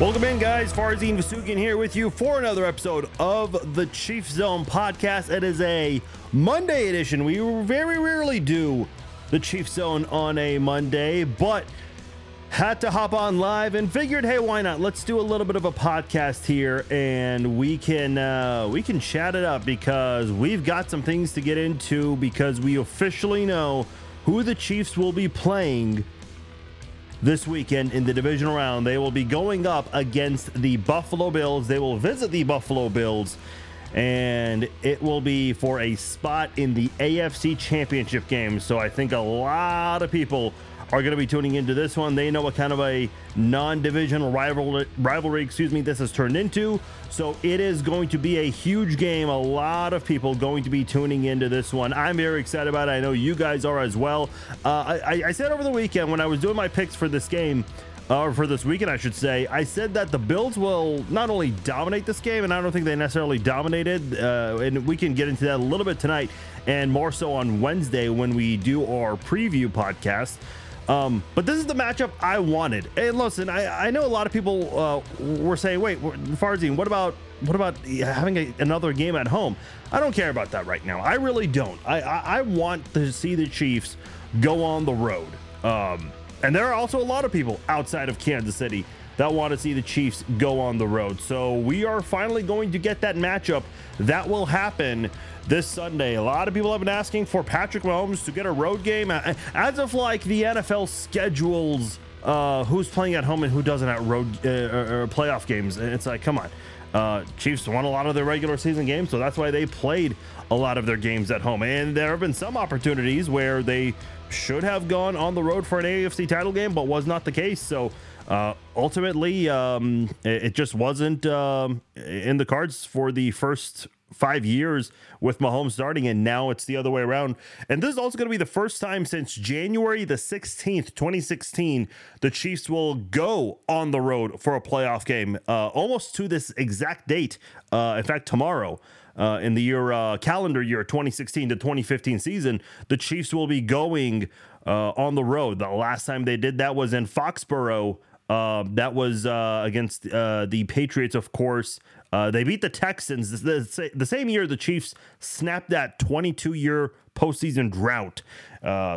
Welcome in, guys. Farzin Vasugian here with you for another episode of the Chief Zone podcast. It is a Monday edition. We very rarely do the Chief Zone on a Monday, but had to hop on live and figured, hey, why not? Let's do a little bit of a podcast here, and we can uh, we can chat it up because we've got some things to get into because we officially know who the Chiefs will be playing this weekend in the divisional round. They will be going up against the Buffalo Bills. They will visit the Buffalo Bills, and it will be for a spot in the AFC Championship game. So I think a lot of people are going to be tuning into this one. They know what kind of a non-divisional rivalry, rivalry, excuse me, this has turned into. So it is going to be a huge game. A lot of people going to be tuning into this one. I'm very excited about it. I know you guys are as well. Uh, I, I said over the weekend when I was doing my picks for this game, or for this weekend, I should say, I said that the Bills will not only dominate this game, and I don't think they necessarily dominated, uh, and we can get into that a little bit tonight, and more so on Wednesday when we do our preview podcast. Um, but this is the matchup I wanted. And listen, I, I know a lot of people uh, were saying, "Wait, Farzin, what about what about having a, another game at home?" I don't care about that right now. I really don't. I I, I want to see the Chiefs go on the road. Um, and there are also a lot of people outside of Kansas City that want to see the Chiefs go on the road. So we are finally going to get that matchup that will happen this Sunday. A lot of people have been asking for Patrick Mahomes to get a road game as of like the NFL schedules uh, who's playing at home and who doesn't at road uh, or playoff games. It's like, come on. Uh, Chiefs won a lot of their regular season games, so that's why they played a lot of their games at home. And there have been some opportunities where they should have gone on the road for an AFC title game, but was not the case. So uh, ultimately, um, it, it, just wasn't um, in the cards for the first five years with Mahomes starting, and now it's the other way around. And this is also going to be the first time since January the 16th, 2016, the Chiefs will go on the road for a playoff game, uh, almost to this exact date. Uh, in fact, tomorrow. Uh, in the year uh, calendar year 2016 to 2015 season, the Chiefs will be going uh, on the road. The last time they did that was in Foxborough. Uh, that was uh, against uh, the Patriots, of course. they beat the Texans the, the, same year the Chiefs snapped that 22 year postseason drought.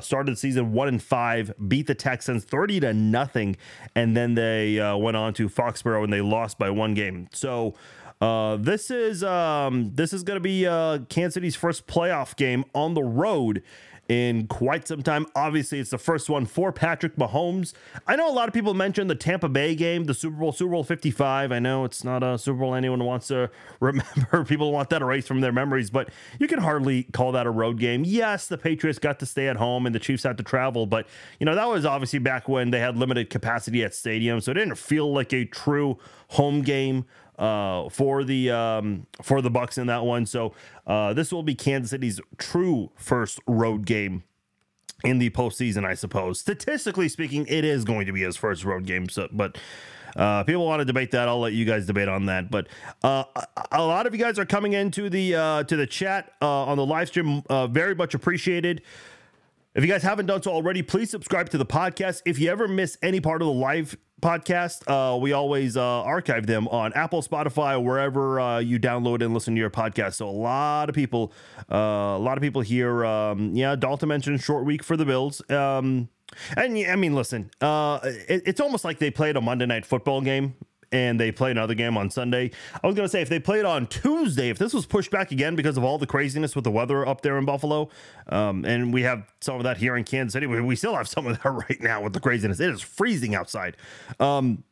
started the season one and five, beat the Texans 30 to nothing, and then they went on to Foxborough and they lost by one game. So uh, this is um, this is going to be uh, Kansas City's first playoff game on the road in quite some time. Obviously, it's the first one for Patrick Mahomes. I know a lot of people mentioned the Tampa Bay game, the Super Bowl, Super Bowl 55. I know it's not a Super Bowl anyone wants to remember. People want that erased from their memories, but you can hardly call that a road game. Yes, the Patriots got to stay at home and the Chiefs had to travel, but you know, that was obviously back when they had limited capacity at stadiums, so it didn't feel like a true home game uh, for the um, for the Bucks in that one. So uh, this will be Kansas City's true first road game in the postseason, I suppose. Statistically speaking, it is going to be his first road game. So, but. Uh, people want to debate that. I'll let you guys debate on that. But uh, a lot of you guys are coming into the uh, to the chat uh, on the live stream. Uh, very much appreciated. If you guys haven't done so already, please subscribe to the podcast. If you ever miss any part of the live podcast, uh, we always uh, archive them on Apple, Spotify, wherever uh, you download and listen to your podcast. So a lot of people, uh, a lot of people here. Um, yeah, Dalton mentioned short week for the Bills. Um, and I mean, listen, uh, it, it's almost like they played a Monday night football game and they play another game on Sunday. I was going to say if they played on Tuesday, if this was pushed back again because of all the craziness with the weather up there in Buffalo, um, and we have some of that here in Kansas City, we, still have some of that right now with the craziness. It is freezing outside. Um,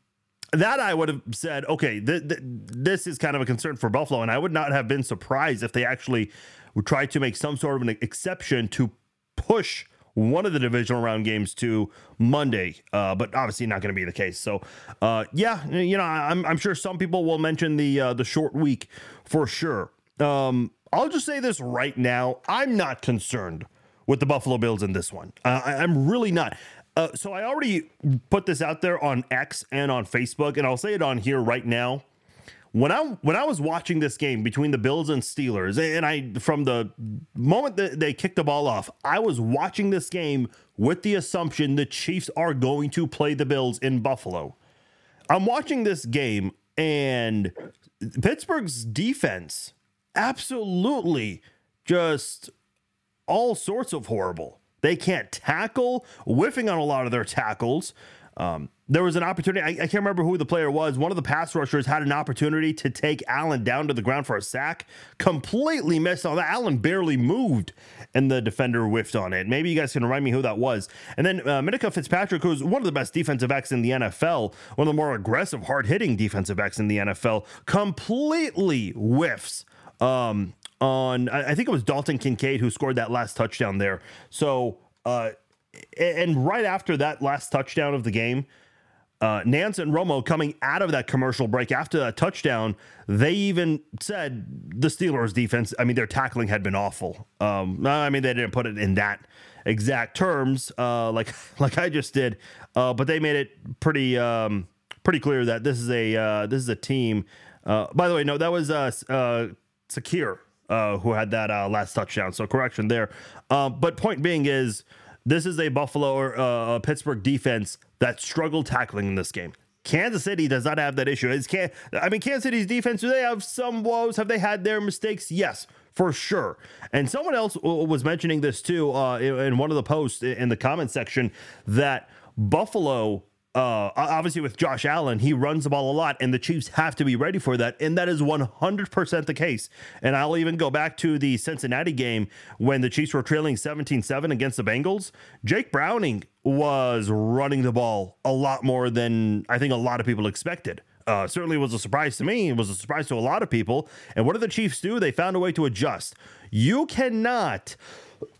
that I would have said, okay, th- th- this is kind of a concern for Buffalo, and I would not have been surprised if they actually would try to make some sort of an exception to push one of the divisional round games to Monday, uh, but obviously not going to be the case. So, uh, yeah, you know, I'm, I'm, sure some people will mention the uh, the short week for sure. Um, I'll just say this right now: I'm not concerned with the Buffalo Bills in this one. I, I'm really not. Uh, so I already put this out there on X and on Facebook, and I'll say it on here right now. When I when I was watching this game between the Bills and Steelers, and I from the moment that they kicked the ball off, I was watching this game with the assumption the Chiefs are going to play the Bills in Buffalo. I'm watching this game and Pittsburgh's defense absolutely just all sorts of horrible. They can't tackle, whiffing on a lot of their tackles. Um, there was an opportunity. I, I, can't remember who the player was. One of the pass rushers had an opportunity to take Allen down to the ground for a sack. Completely missed on that. Allen barely moved, and the defender whiffed on it. Maybe you guys can remind me who that was. And then uh, Minkah Fitzpatrick, who's one of the best defensive backs in the NFL, one of the more aggressive, hard hitting defensive backs in the NFL, completely whiffs. Um, on, I think it was Dalton Kincaid who scored that last touchdown there. So, uh, and right after that last touchdown of the game, uh, Nance and Romo coming out of that commercial break after that touchdown, they even said the Steelers defense, I mean, their tackling had been awful. Um, I mean, they didn't put it in that exact terms, uh, like, like I just did, uh, but they made it pretty, um, pretty clear that this is a, uh, this is a team. Uh, by the way, no, that was, uh, uh, who had that, last touchdown. So correction there. But point being is, this is a Buffalo or uh, Pittsburgh defense that struggled tackling in this game. Kansas City does not have that issue. It's can I mean Kansas City's defense. Do they have some woes? Have they had their mistakes? Yes, for sure. And someone else was mentioning this too uh, in one of the posts in the comment section that Buffalo uh, obviously with Josh Allen, he runs the ball a lot, and the Chiefs have to be ready for that, and that is 100% the case. And I'll even go back to the Cincinnati game when the Chiefs were trailing 17-7 against the Bengals. Jake Browning was running the ball a lot more than I think a lot of people expected. Uh, certainly was a surprise to me. It was a surprise to a lot of people. And what did the Chiefs do? They found a way to adjust. You cannot,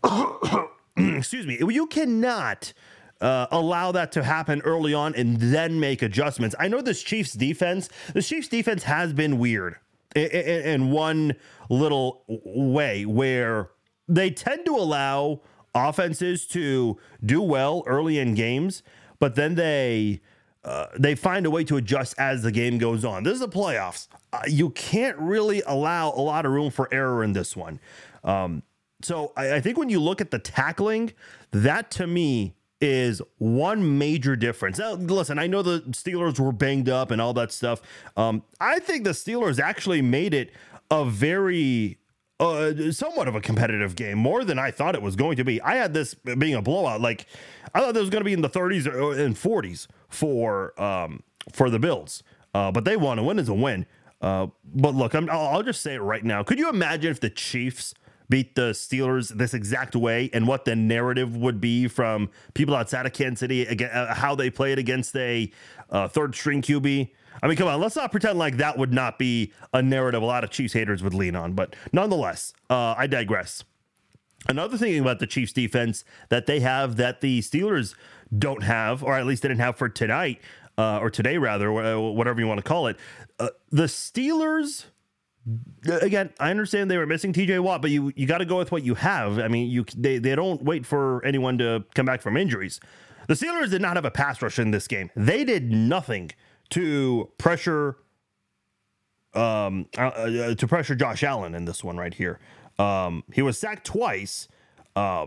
excuse me, you cannot uh, allow that to happen early on and then make adjustments. I know this Chiefs defense, the Chiefs defense has been weird in, in, in one little way where they tend to allow offenses to do well early in games, but then they uh, they find a way to adjust as the game goes on. This is the playoffs. Uh, you can't really allow a lot of room for error in this one. Um, so I, I think when you look at the tackling, that to me is one major difference. Now, listen, I know the Steelers were banged up and all that stuff. Um, I think the Steelers actually made it a very uh, somewhat of a competitive game, more than I thought it was going to be. I had this being a blowout. Like I thought it was going to be in the 30s or in 40s for um, for the Bills, uh, but they won. A win is a win. Uh, but look, i will just say it right now. Could you imagine if the Chiefs beat the Steelers this exact way and what the narrative would be from people outside of Kansas City, uh, how they played against a uh, third string QB. I mean, come on, let's not pretend like that would not be a narrative a lot of Chiefs haters would lean on. But nonetheless, uh, I digress. Another thing about the Chiefs defense that they have that the Steelers don't have, or at least they didn't have for tonight, uh, or today rather, whatever you want to call it, uh, the Steelers again, I understand they were missing TJ Watt, but you you got to go with what you have. I mean, you they they don't wait for anyone to come back from injuries. The Steelers did not have a pass rush in this game. They did nothing to pressure um uh, uh, to pressure Josh Allen in this one right here. Um he was sacked twice. Uh,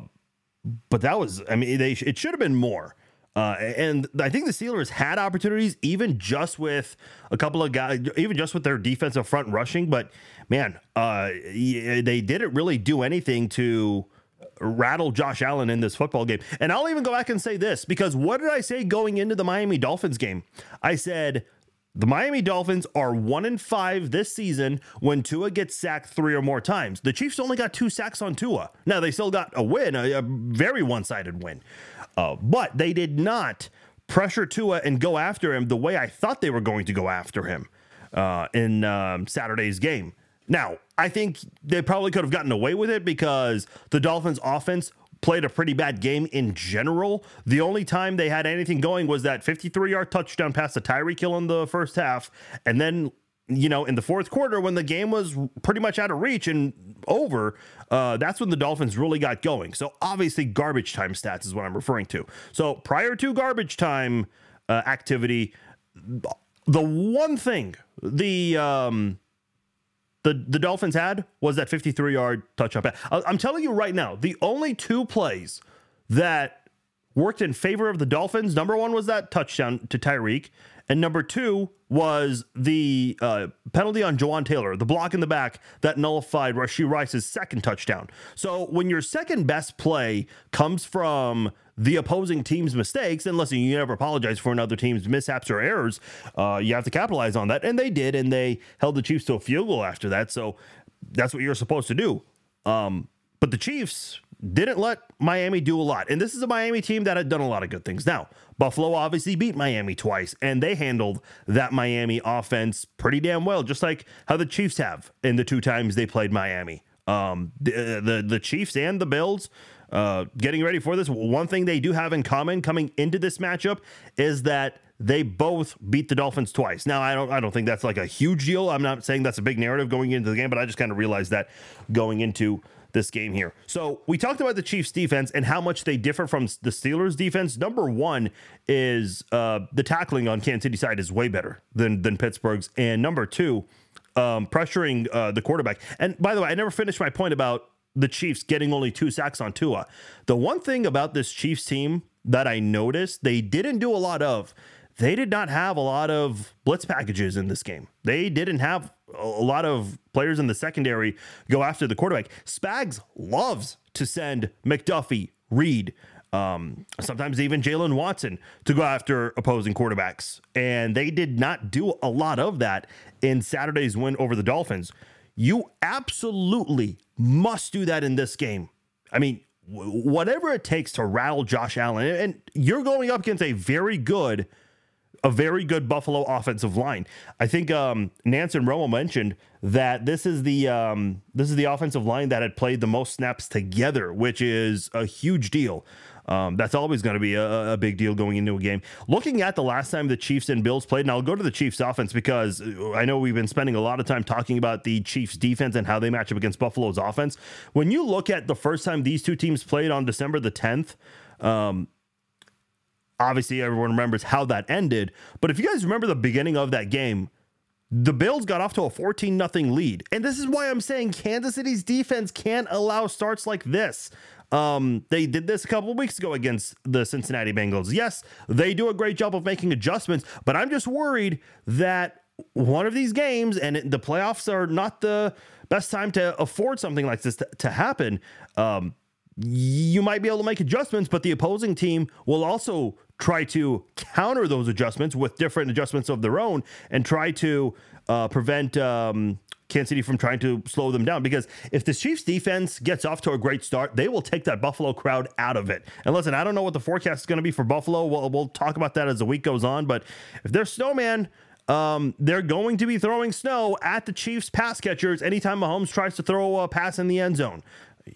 but that was I mean they it should have been more. Uh, and I think the Steelers had opportunities, even just with a couple of guys, even just with their defensive front rushing. But man, uh, they didn't really do anything to rattle Josh Allen in this football game. And I'll even go back and say this because what did I say going into the Miami Dolphins game? I said the Miami Dolphins are one in five this season when Tua gets sacked three or more times. The Chiefs only got two sacks on Tua. Now they still got a win, a, a very one sided win. Uh, but they did not pressure Tua and go after him the way I thought they were going to go after him uh, in um, Saturday's game. Now, I think they probably could have gotten away with it because the Dolphins' offense played a pretty bad game in general. The only time they had anything going was that 53 yard touchdown pass to Tyreek Hill in the first half. And then you know, in the fourth quarter when the game was pretty much out of reach and over, uh, that's when the Dolphins really got going. So obviously, garbage time stats is what I'm referring to. So prior to garbage time uh, activity, the one thing the um, the the Dolphins had was that 53 yard touchdown pass. I- I'm telling you right now, the only two plays that worked in favor of the Dolphins. Number one was that touchdown to Tyreek, and number two was the uh, penalty on Jawaan Taylor, the block in the back that nullified Rasheed Rice's second touchdown. So when your second best play comes from the opposing team's mistakes, and listen, you never apologize for another team's mishaps or errors. Uh, you have to capitalize on that, and they did, and they held the Chiefs to a field goal after that. So that's what you're supposed to do. Um, but the Chiefs didn't let Miami do a lot. And this is a Miami team that had done a lot of good things. Now, Buffalo obviously beat Miami twice, and they handled that Miami offense pretty damn well, just like how the Chiefs have in the two times they played Miami. Um, the, the, the Chiefs and the Bills uh, getting ready for this. One thing they do have in common coming into this matchup is that they both beat the Dolphins twice. Now, I don't I don't think that's like a huge deal. I'm not saying that's a big narrative going into the game, but I just kind of realized that going into this game here. So we talked about the Chiefs defense and how much they differ from the Steelers defense. Number one is uh, the tackling on Kansas City side is way better than than Pittsburgh's, and number two, um, pressuring uh, the quarterback. And by the way, I never finished my point about the Chiefs getting only two sacks on Tua. The one thing about this Chiefs team that I noticed they didn't do a lot of they did not have a lot of blitz packages in this game. They didn't have a lot of players in the secondary go after the quarterback. Spags loves to send McDuffie, Reid, um, sometimes even Jaylen Watson to go after opposing quarterbacks. And they did not do a lot of that in Saturday's win over the Dolphins. You absolutely must do that in this game. I mean, whatever it takes to rattle Josh Allen, and you're going up against a very good a very good Buffalo offensive line. I think um, and Romo mentioned that this is the um, this is the offensive line that had played the most snaps together, which is a huge deal. Um, that's always going to be a, a, big deal going into a game. Looking at the last time the Chiefs and Bills played, and I'll go to the Chiefs offense because I know we've been spending a lot of time talking about the Chiefs defense and how they match up against Buffalo's offense. When you look at the first time these two teams played on December the 10th, um, obviously everyone remembers how that ended. But if you guys remember the beginning of that game, the Bills got off to a 14 nothing lead. And this is why I'm saying Kansas City's defense can't allow starts like this. Um, they did this a couple weeks ago against the Cincinnati Bengals. Yes, they do a great job of making adjustments, but I'm just worried that one of these games, and the playoffs are not the best time to afford something like this to, to happen. Um, you might be able to make adjustments, but the opposing team will also try to counter those adjustments with different adjustments of their own and try to uh, prevent um, Kansas City from trying to slow them down. Because if the Chiefs defense gets off to a great start, they will take that Buffalo crowd out of it. And listen, I don't know what the forecast is going to be for Buffalo. We'll, we'll talk about that as the week goes on. But if they're snowman, um, they're going to be throwing snow at the Chiefs pass catchers anytime Mahomes tries to throw a pass in the end zone.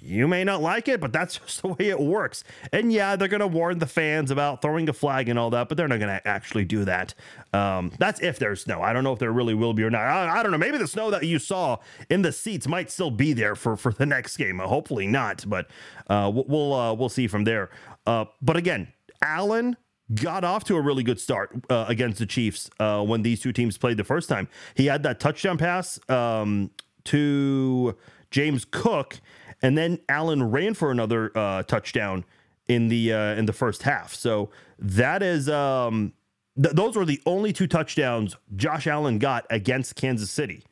You may not like it, but that's just the way it works. And yeah, they're going to warn the fans about throwing a flag and all that, but they're not going to actually do that. Um, that's if there's snow. I don't know if there really will be or not. I, I, don't know. Maybe the snow that you saw in the seats might still be there for, for the next game. Uh, hopefully not, but uh, we'll uh, we'll see from there. Uh, but again, Allen got off to a really good start uh, against the Chiefs uh, when these two teams played the first time. He had that touchdown pass um, to James Cook and then Allen ran for another uh, touchdown in the uh, in the first half. So that is um, th- those were the only two touchdowns Josh Allen got against Kansas City.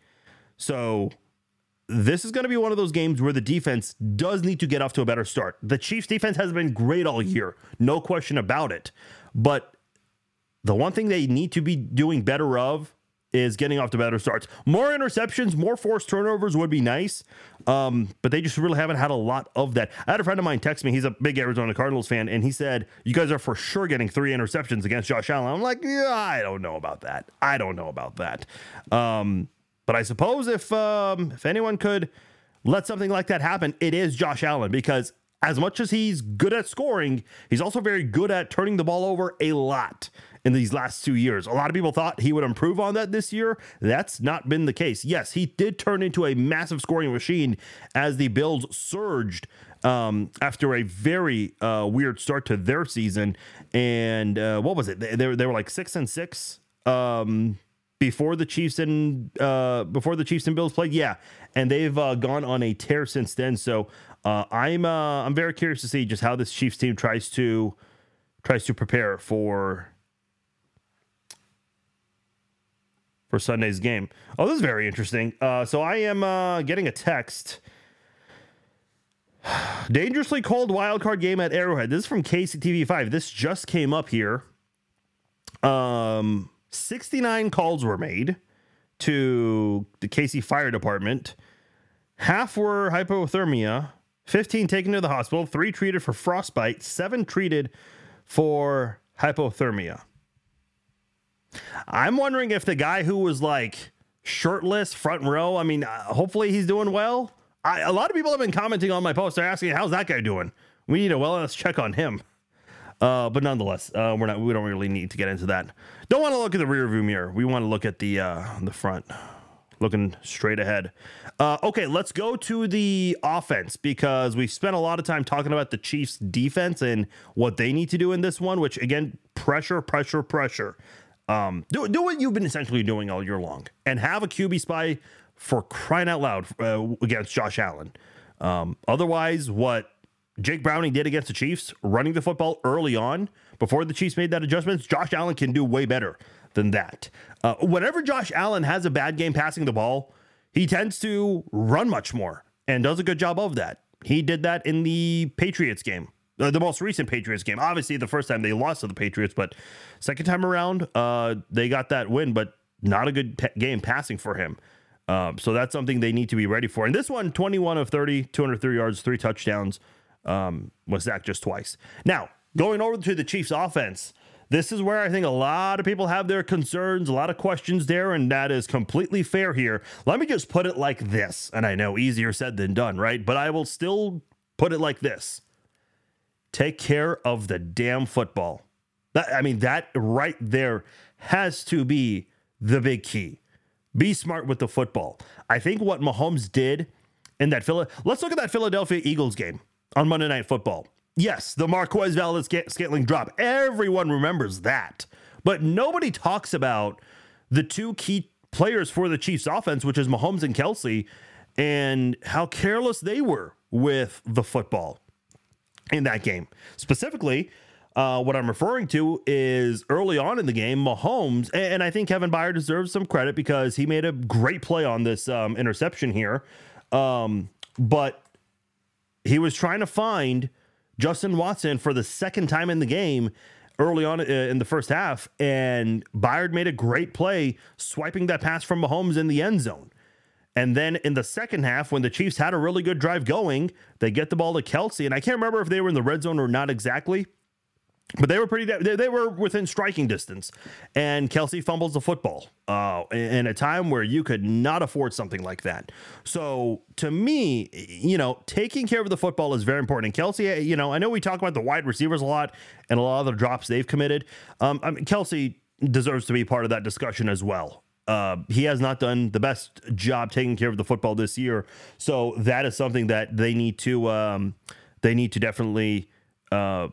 So this is going to be one of those games where the defense does need to get off to a better start. The Chiefs defense has been great all year, no question about it. But the one thing they need to be doing better of is getting off to better starts. More interceptions, more forced turnovers would be nice, um, but they just really haven't had a lot of that. I had a friend of mine text me. He's a big Arizona Cardinals fan, and he said, "You guys are for sure getting three interceptions against Josh Allen." I'm like, "Yeah, I don't know about that. I don't know about that." Um, but I suppose if um, if anyone could let something like that happen, it is Josh Allen because as much as he's good at scoring, he's also very good at turning the ball over a lot in these last two years. A lot of people thought he would improve on that this year. That's not been the case. Yes, he did turn into a massive scoring machine as the Bills surged um, after a very uh, weird start to their season. And uh, what was it? They, they, were, they were like six and six. Um, before the Chiefs and uh, before the Chiefs and Bills played. Yeah, and they've uh, gone on a tear since then. So uh, I'm uh, I'm very curious to see just how this Chiefs team tries to tries to prepare for for Sunday's game. Oh, this is very interesting. Uh, so I am uh, getting a text. Dangerously cold wildcard game at Arrowhead. This is from KCTV5. This just came up here. Um, 69 calls were made to the KC Fire Department. Half were hypothermia, 15 taken to the hospital, three treated for frostbite, seven treated for hypothermia. I'm wondering if the guy who was like shirtless front row, I mean, uh, hopefully he's doing well. I, a lot of people have been commenting on my post. They're asking, how's that guy doing? We need a wellness check on him. Uh, but nonetheless, uh, we're not. We don't really need to get into that. Don't want to look at the rear view mirror. We want to look at the uh, the front, looking straight ahead. Uh, okay, let's go to the offense because we spent a lot of time talking about the Chiefs' defense and what they need to do in this one. Which again, pressure, pressure, pressure. Um, do do what you've been essentially doing all year long, and have a QB spy for crying out loud uh, against Josh Allen. Um, otherwise, what Jake Browning did against the Chiefs, running the football early on before the Chiefs made that adjustment, Josh Allen can do way better than that. Uh, whenever Josh Allen has a bad game passing the ball, he tends to run much more and does a good job of that. He did that in the Patriots game, uh, the most recent Patriots game. Obviously, the first time they lost to the Patriots, but second time around, uh, they got that win, but not a good pe- game passing for him. Um, so that's something they need to be ready for. And this one, 21 of 30, 203 yards, three touchdowns um, was sacked just twice. Now, going over to the Chiefs offense, this is where I think a lot of people have their concerns, a lot of questions there, and that is completely fair here. Let me just put it like this, and I know easier said than done, right? But I will still put it like this take care of the damn football. That, I mean, that right there has to be the big key. Be smart with the football. I think what Mahomes did in that Philly, let's look at that Philadelphia Eagles game on Monday Night Football. Yes, the Marquez Valdes Scantling drop. Everyone remembers that. But nobody talks about the two key players for the Chiefs offense, which is Mahomes and Kelce, and how careless they were with the football in that game. Specifically, uh, what I'm referring to is early on in the game, Mahomes, and I think Kevin Byard deserves some credit because he made a great play on this um, interception here. Um, but he was trying to find Justin Watson for the second time in the game early on uh, in the first half, and Byard made a great play swiping that pass from Mahomes in the end zone. And then in the second half, when the Chiefs had a really good drive going, they get the ball to Kelce. And I can't remember if they were in the red zone or not exactly. But they were pretty. They, they were within striking distance, and Kelce fumbles the football uh, in a time where you could not afford something like that. So to me, you know, taking care of the football is very important. And Kelce, you know, I know we talk about the wide receivers a lot and a lot of the drops they've committed. Um, I mean, Kelce deserves to be part of that discussion as well. Uh, he has not done the best job taking care of the football this year, so that is something that they need to um, they need to definitely. Uh,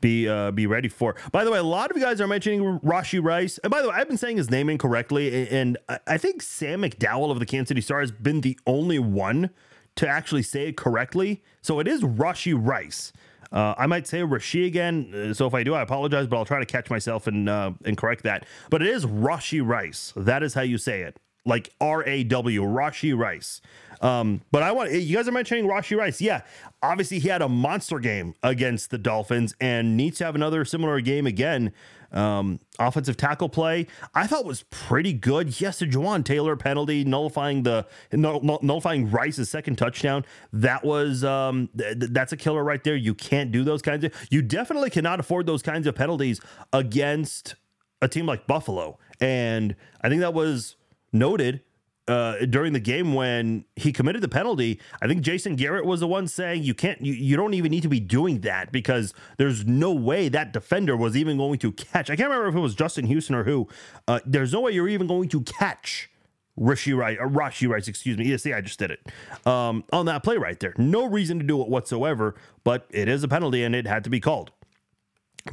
be uh, be ready for. By the way, a lot of you guys are mentioning Rashee Rice, and by the way, I've been saying his name incorrectly, and I think Sam McDowell of the Kansas City Star has been the only one to actually say it correctly. So it is Rashee Rice. Uh, I might say Rashee again, so if I do, I apologize, but I'll try to catch myself and uh, and correct that. But it is Rashee Rice. That is how you say it, like R A W, Rashee Rice. Um, but I want you guys are mentioning Rashee Rice. Yeah, obviously he had a monster game against the Dolphins and needs to have another similar game again. Um, offensive tackle play I thought was pretty good. Yes, the Jawaan Taylor penalty nullifying the nullifying Rice's second touchdown. That was um, th- that's a killer right there. You can't do those kinds of. You definitely cannot afford those kinds of penalties against a team like Buffalo. And I think that was noted uh, during the game when he committed the penalty, I think Jason Garrett was the one saying you can't, you, you don't even need to be doing that because there's no way that defender was even going to catch. I can't remember if it was Justin Houston or who. Uh, there's no way you're even going to catch Rishi Rice, or Rashee Rice, excuse me. Yeah, see, I just did it um, on that play right there. No reason to do it whatsoever, but it is a penalty and it had to be called.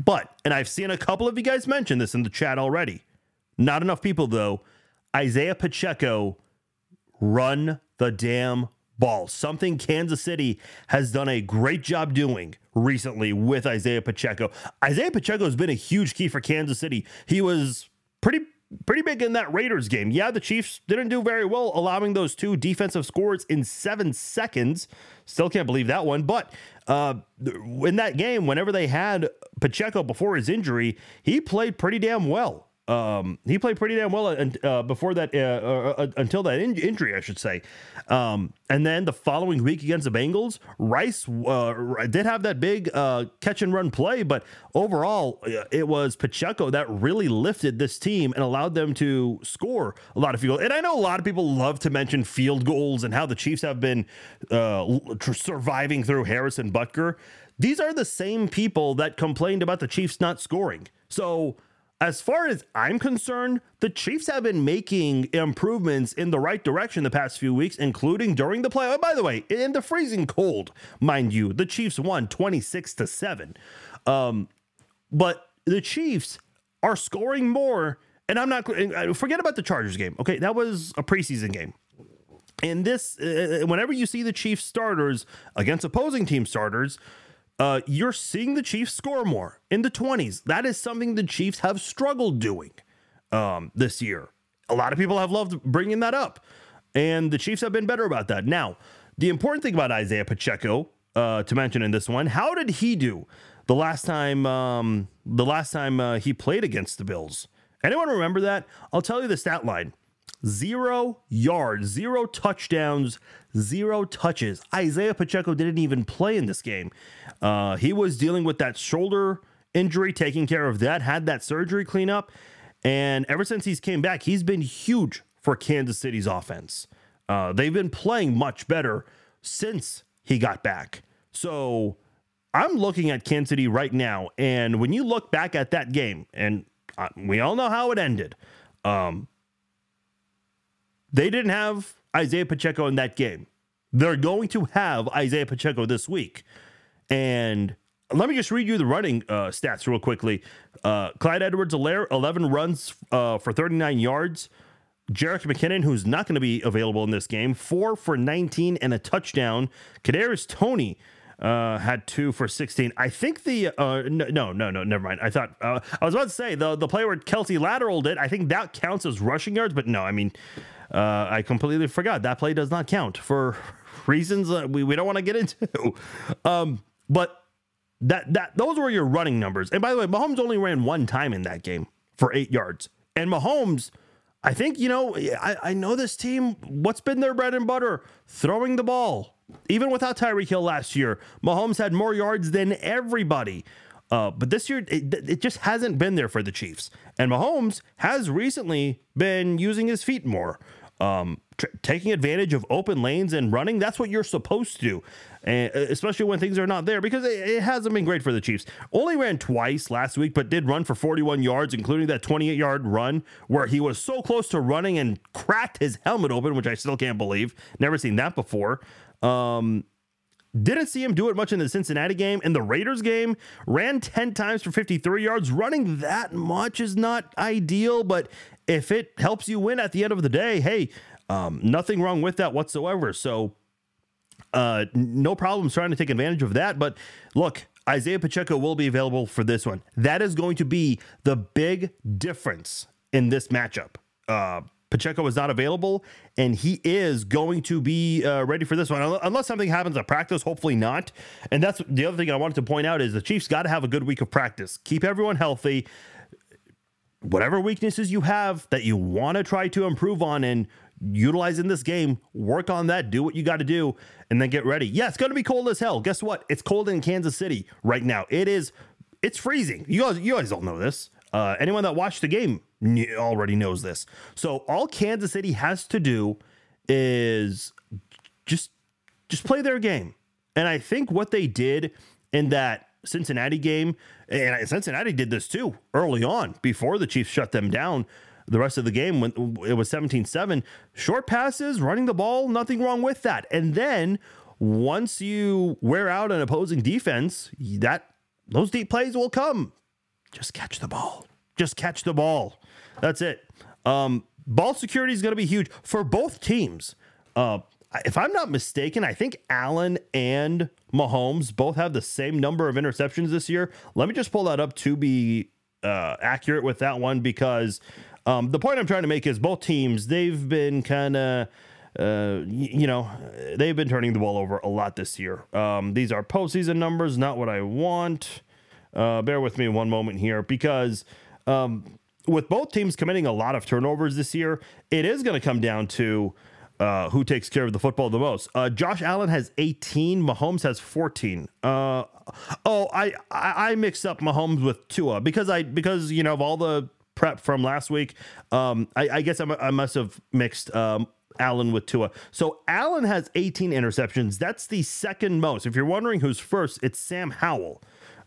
But, and I've seen a couple of you guys mention this in the chat already Not enough people, though. Isaiah Pacheco, run the damn ball. Something Kansas City has done a great job doing recently with Isaiah Pacheco. Isaiah Pacheco has been a huge key for Kansas City. He was pretty pretty big in that Raiders game. Yeah, the Chiefs didn't do very well allowing those two defensive scores in 7 seconds. Still can't believe that one, but uh, in that game whenever they had Pacheco before his injury, he played pretty damn well. Um, he played pretty damn well uh, before that, uh, uh, uh, until that in- injury, I should say. Um, and then the following week against the Bengals, Rice uh, did have that big uh, catch and run play, but overall, it was Pacheco that really lifted this team and allowed them to score a lot of field. And I know a lot of people love to mention field goals and how the Chiefs have been surviving through Harrison Butker. These are the same people that complained about the Chiefs not scoring. So as far as I'm concerned, the Chiefs have been making improvements in the right direction the past few weeks, including during the play. Oh, by the way, in the freezing cold, mind you, the Chiefs won 26 to 7. Um, but the Chiefs are scoring more, and I'm not forget about the Chargers game. Okay, that was a preseason game. And this, uh, whenever you see the Chiefs starters against opposing team starters, uh, you're seeing the Chiefs score more in the 20s. That is something the Chiefs have struggled doing um, this year. A lot of people have loved bringing that up, and the Chiefs have been better about that. Now, the important thing about Isaiah Pacheco uh, to mention in this one, how did he do the last time? Um, the last time uh, he played against the Bills. Anyone remember that? I'll tell you the stat line zero yards, zero touchdowns, zero touches. Isaiah Pacheco didn't even play in this game. Uh, he was dealing with that shoulder injury, taking care of that, had that surgery clean up. And ever since he's came back, he's been huge for Kansas City's offense. Uh, they've been playing much better since he got back. So I'm looking at Kansas City right now. And when you look back at that game, and uh, we all know how it ended, um, they didn't have Isaiah Pacheco in that game. They're going to have Isaiah Pacheco this week. And let me just read you the running uh, stats real quickly. Uh, Clyde Edwards Helaire, 11 runs uh, for 39 yards. Jerick McKinnon, who's not going to be available in this game, four for 19 and a touchdown. Kadarius Toney uh, had two for 16. I think the uh, no, no, no, never mind. I thought uh, I was about to say the the play where Kelce lateraled it. I think that counts as rushing yards, but no, I mean uh, I completely forgot that play does not count for reasons we, we don't want to get into. Um, but that that those were your running numbers. And by the way, Mahomes only ran one time in that game for eight yards. And Mahomes, I think you know, I, I know this team. What's been their bread and butter? Throwing the ball. Even without Tyreek Hill last year, Mahomes had more yards than everybody. Uh, but this year, it, it, just hasn't been there for the Chiefs. And Mahomes has recently been using his feet more um, tr- taking advantage of open lanes and running. That's what you're supposed to do, and especially when things are not there because it, it, hasn't been great for the Chiefs. Only ran twice last week, but did run for 41 yards, including that 28 yard run where he was so close to running and cracked his helmet open, which I still can't believe. Never seen that before. Um, didn't see him do it much in the Cincinnati game. In the Raiders game, ran 10 times for 53 yards. Running that much is not ideal, but if it helps you win at the end of the day, hey, um, nothing wrong with that whatsoever. So, uh, no problems trying to take advantage of that. But look, Isaiah Pacheco will be available for this one. That is going to be the big difference in this matchup. Uh, Pacheco is not available, and he is going to be uh, ready for this one, unless something happens at practice. Hopefully not. And that's the other thing I wanted to point out is the Chiefs got to have a good week of practice. Keep everyone healthy. Whatever weaknesses you have that you want to try to improve on and utilize in this game, work on that. Do what you got to do, and then get ready. Yeah, it's going to be cold as hell. Guess what? It's cold in Kansas City right now. It is. It's freezing. You guys, you guys don't know this. Uh, anyone that watched the game already knows this. So all Kansas City has to do is just just play their game. And I think what they did in that Cincinnati game, and Cincinnati did this too early on before the Chiefs shut them down the rest of the game when it was 17-7 short passes running the ball nothing wrong with that and then once you wear out an opposing defense that those deep plays will come just catch the ball. Just catch the ball. That's it. Um, ball security is going to be huge for both teams. Uh, if I'm not mistaken, I think Allen and Mahomes both have the same number of interceptions this year. Let me just pull that up to be uh, accurate with that one because um, the point I'm trying to make is both teams they've been kind of. Uh, you know, they've been turning the ball over a lot this year. Um, these are postseason numbers, not what I want. Uh, bear with me one moment here because um, with both teams committing a lot of turnovers this year, it is going to come down to uh, who takes care of the football the most. Uh, Josh Allen has 18. Mahomes has 14. Uh, oh, I, I I mixed up Mahomes with Tua because I because you know of all the prep from last week. Um, I, I guess I'm, I must have mixed um, Allen with Tua. So Allen has 18 interceptions. That's the second most. If you're wondering who's first, it's Sam Howell.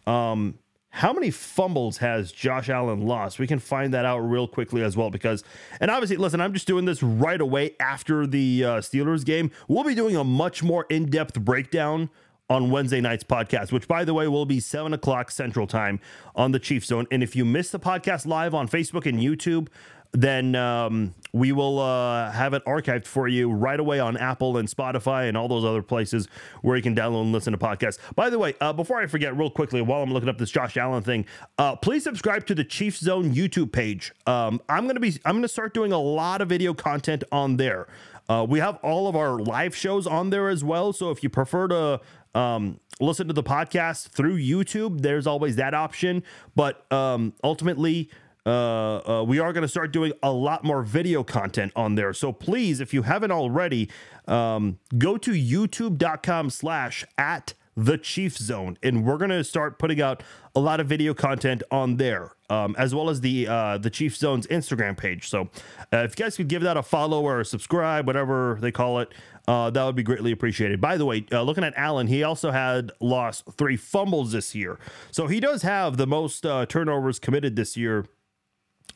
Um, how many fumbles has Josh Allen lost? We can find that out real quickly as well because, and obviously, listen, I'm just doing this right away after the uh, Steelers game. We'll be doing a much more in depth breakdown on Wednesday night's podcast, which, by the way, will be 7 o'clock Central Time on the Chief Zone. And if you missed the podcast live on Facebook and YouTube, then um, we will uh, have it archived for you right away on Apple and Spotify and all those other places where you can download and listen to podcasts. By the way, uh, before I forget, real quickly, while I'm looking up this Josh Allen thing, uh, please subscribe to the Chiefs Zone YouTube page. Um, I'm gonna be I'm gonna start doing a lot of video content on there. Uh, we have all of our live shows on there as well. So if you prefer to um, listen to the podcast through YouTube, there's always that option. But um, ultimately, uh, uh, we are going to start doing a lot more video content on there. So please, if you haven't already, um, go to youtube.com slash at the Chief Zone, and we're going to start putting out a lot of video content on there, um, as well as the uh, the Chief Zone's Instagram page. So uh, if you guys could give that a follow or a subscribe, whatever they call it, uh, that would be greatly appreciated. By the way, uh, looking at Allen, he also had lost three fumbles this year, so he does have the most uh, turnovers committed this year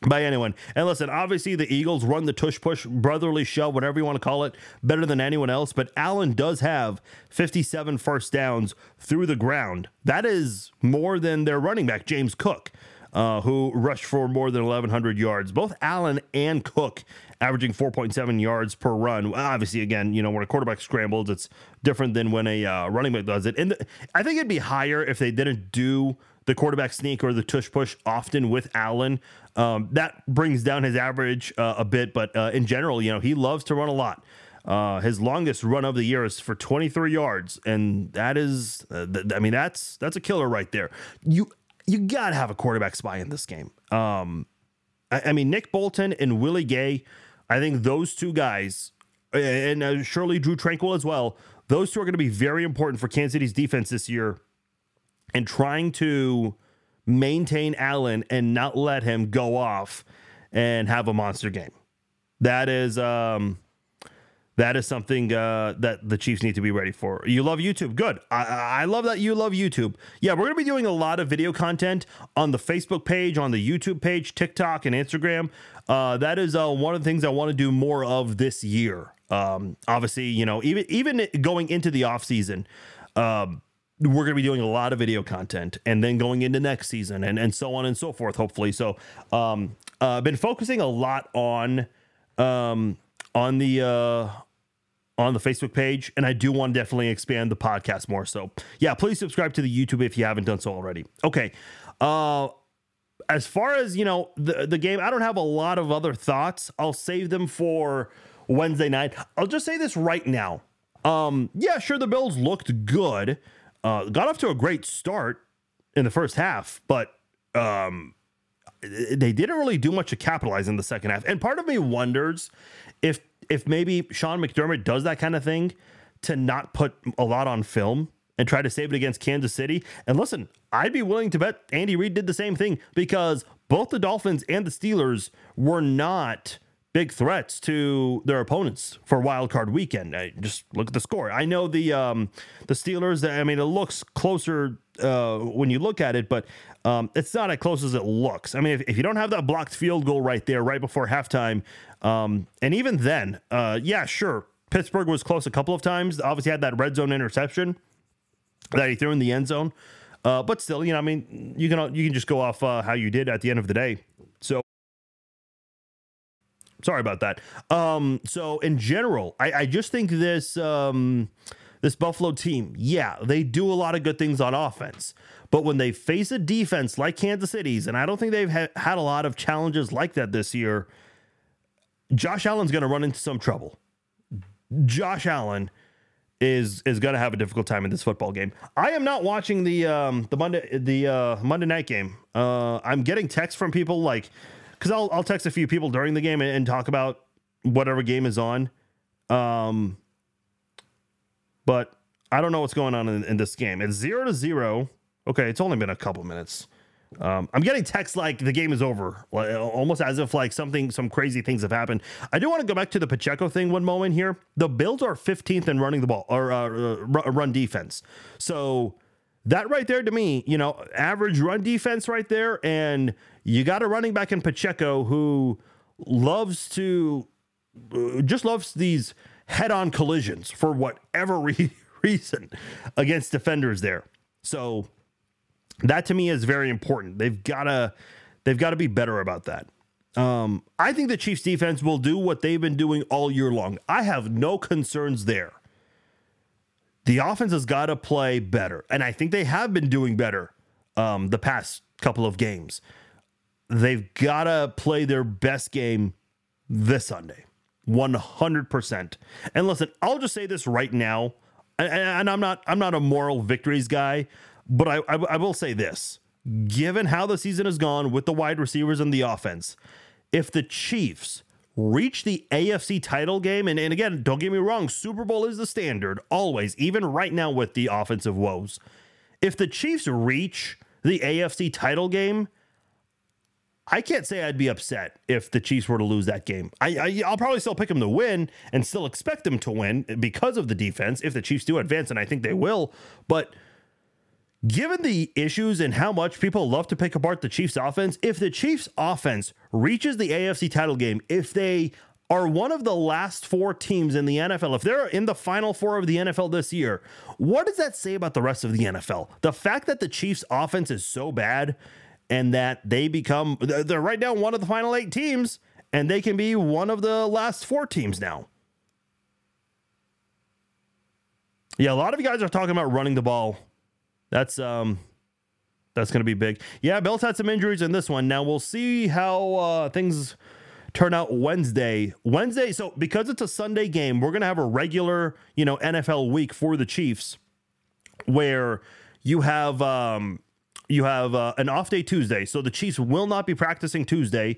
by anyone. And listen, obviously the Eagles run the tush push, brotherly shove, whatever you want to call it, better than anyone else. But Allen does have 57 first downs through the ground. That is more than their running back, James Cook, uh, who rushed for more than 1,100 yards. Both Allen and Cook averaging 4.7 yards per run. Obviously, again, you know, when a quarterback scrambles, it's different than when a uh, running back does it. And the, I think it'd be higher if they didn't do the quarterback sneak or the tush push often with Allen. Um, that brings down his average uh, a bit, but uh, in general, you know, he loves to run a lot. Uh, his longest run of the year is for 23 yards, and that is, uh, th- I mean, that's that's a killer right there. You you gotta have a quarterback spy in this game. Um, I, I mean, Nick Bolton and Willie Gay, I think those two guys, and uh, surely Drue Tranquill as well. Those two are going to be very important for Kansas City's defense this year and trying to maintain Allen and not let him go off and have a monster game. That is um that is something uh, that the Chiefs need to be ready for. You love YouTube, good. I, I love that you love YouTube. Yeah, we're gonna be doing a lot of video content on the Facebook page, on the YouTube page, TikTok, and Instagram. Uh, that is uh, one of the things I want to do more of this year. Um, obviously, you know, even even going into the off season. Um, we're going to be doing a lot of video content and then going into next season and, and so on and so forth, hopefully. So, um, uh, been focusing a lot on, um, on the, uh, on the Facebook page, and I do want to definitely expand the podcast more. So, yeah, please subscribe to the YouTube if you haven't done so already. Okay. Uh, as far as you know, the the game, I don't have a lot of other thoughts. I'll save them for Wednesday night. I'll just say this right now. Um, yeah, sure, the Bills looked good. Uh, got off to a great start in the first half, but um, they didn't really do much to capitalize in the second half. And part of me wonders if if maybe Sean McDermott does that kind of thing to not put a lot on film and try to save it against Kansas City. And listen, I'd be willing to bet Andy Reid did the same thing because both the Dolphins and the Steelers were not big threats to their opponents for wild card weekend. I just look at the score. I know the um, the Steelers. I mean, it looks closer uh, when you look at it, but um, it's not as close as it looks. I mean, if, if, you don't have that blocked field goal right there, right before halftime, um, and even then, uh, yeah, sure, Pittsburgh was close a couple of times. Obviously, had that red zone interception that he threw in the end zone. Uh, but still, you know, I mean, you can you can just go off uh, how you did at the end of the day. So. Sorry about that. Um, so in general, I, I just think this um, this Buffalo team, yeah, they do a lot of good things on offense. But when they face a defense like Kansas City's, and I don't think they've ha- had a lot of challenges like that this year, Josh Allen's going to run into some trouble. Josh Allen is is going to have a difficult time in this football game. I am not watching the um, the Monday the uh, Monday night game. Uh, I'm getting texts from people like because I'll I'll text a few people during the game and, and talk about whatever game is on. Um, but I don't know what's going on in, in this game. It's zero to zero. Okay, it's only been a couple minutes. Um, I'm getting texts like the game is over, like, almost as if like something, some crazy things have happened. I do want to go back to the Pacheco thing one moment here. The Bills are 15th in running the ball or uh, uh, run defense. So that right there to me, you know, average run defense right there, and you got a running back in Pacheco who loves to uh, just loves these head-on collisions for whatever re- reason against defenders there. So that to me is very important. They've got to they've got to be better about that. Um, I think the Chiefs defense will do what they've been doing all year long. I have no concerns there. The offense has got to play better, and I think they have been doing better um, the past couple of games. They've got to play their best game this Sunday, one hundred percent. And listen, I'll just say this right now, and, and I'm not I'm not a moral victories guy. But I, I, I will say this given how the season has gone with the wide receivers and the offense, if the Chiefs reach the AFC title game, and, and again, don't get me wrong, Super Bowl is the standard always, even right now with the offensive woes. If the Chiefs reach the AFC title game, I can't say I'd be upset if the Chiefs were to lose that game. I, I will probably still pick them to win and still expect them to win because of the defense if the Chiefs do advance, and I think they will. But Given the issues and how much people love to pick apart the Chiefs offense, if the Chiefs offense reaches the AFC title game, if they are one of the last four teams in the NFL, if they're in the final four of the NFL this year, what does that say about the rest of the NFL? The fact that the Chiefs offense is so bad and that they become, they're right now one of the final eight teams and they can be one of the last four teams now. Yeah, a lot of you guys are talking about running the ball that's um that's going to be big. Yeah, Bill's had some injuries in this one. Now we'll see how uh, things turn out Wednesday. Wednesday, so because it's a Sunday game, we're going to have a regular, you know, NFL week for the Chiefs where you have um you have uh, an off day Tuesday. So the Chiefs will not be practicing Tuesday.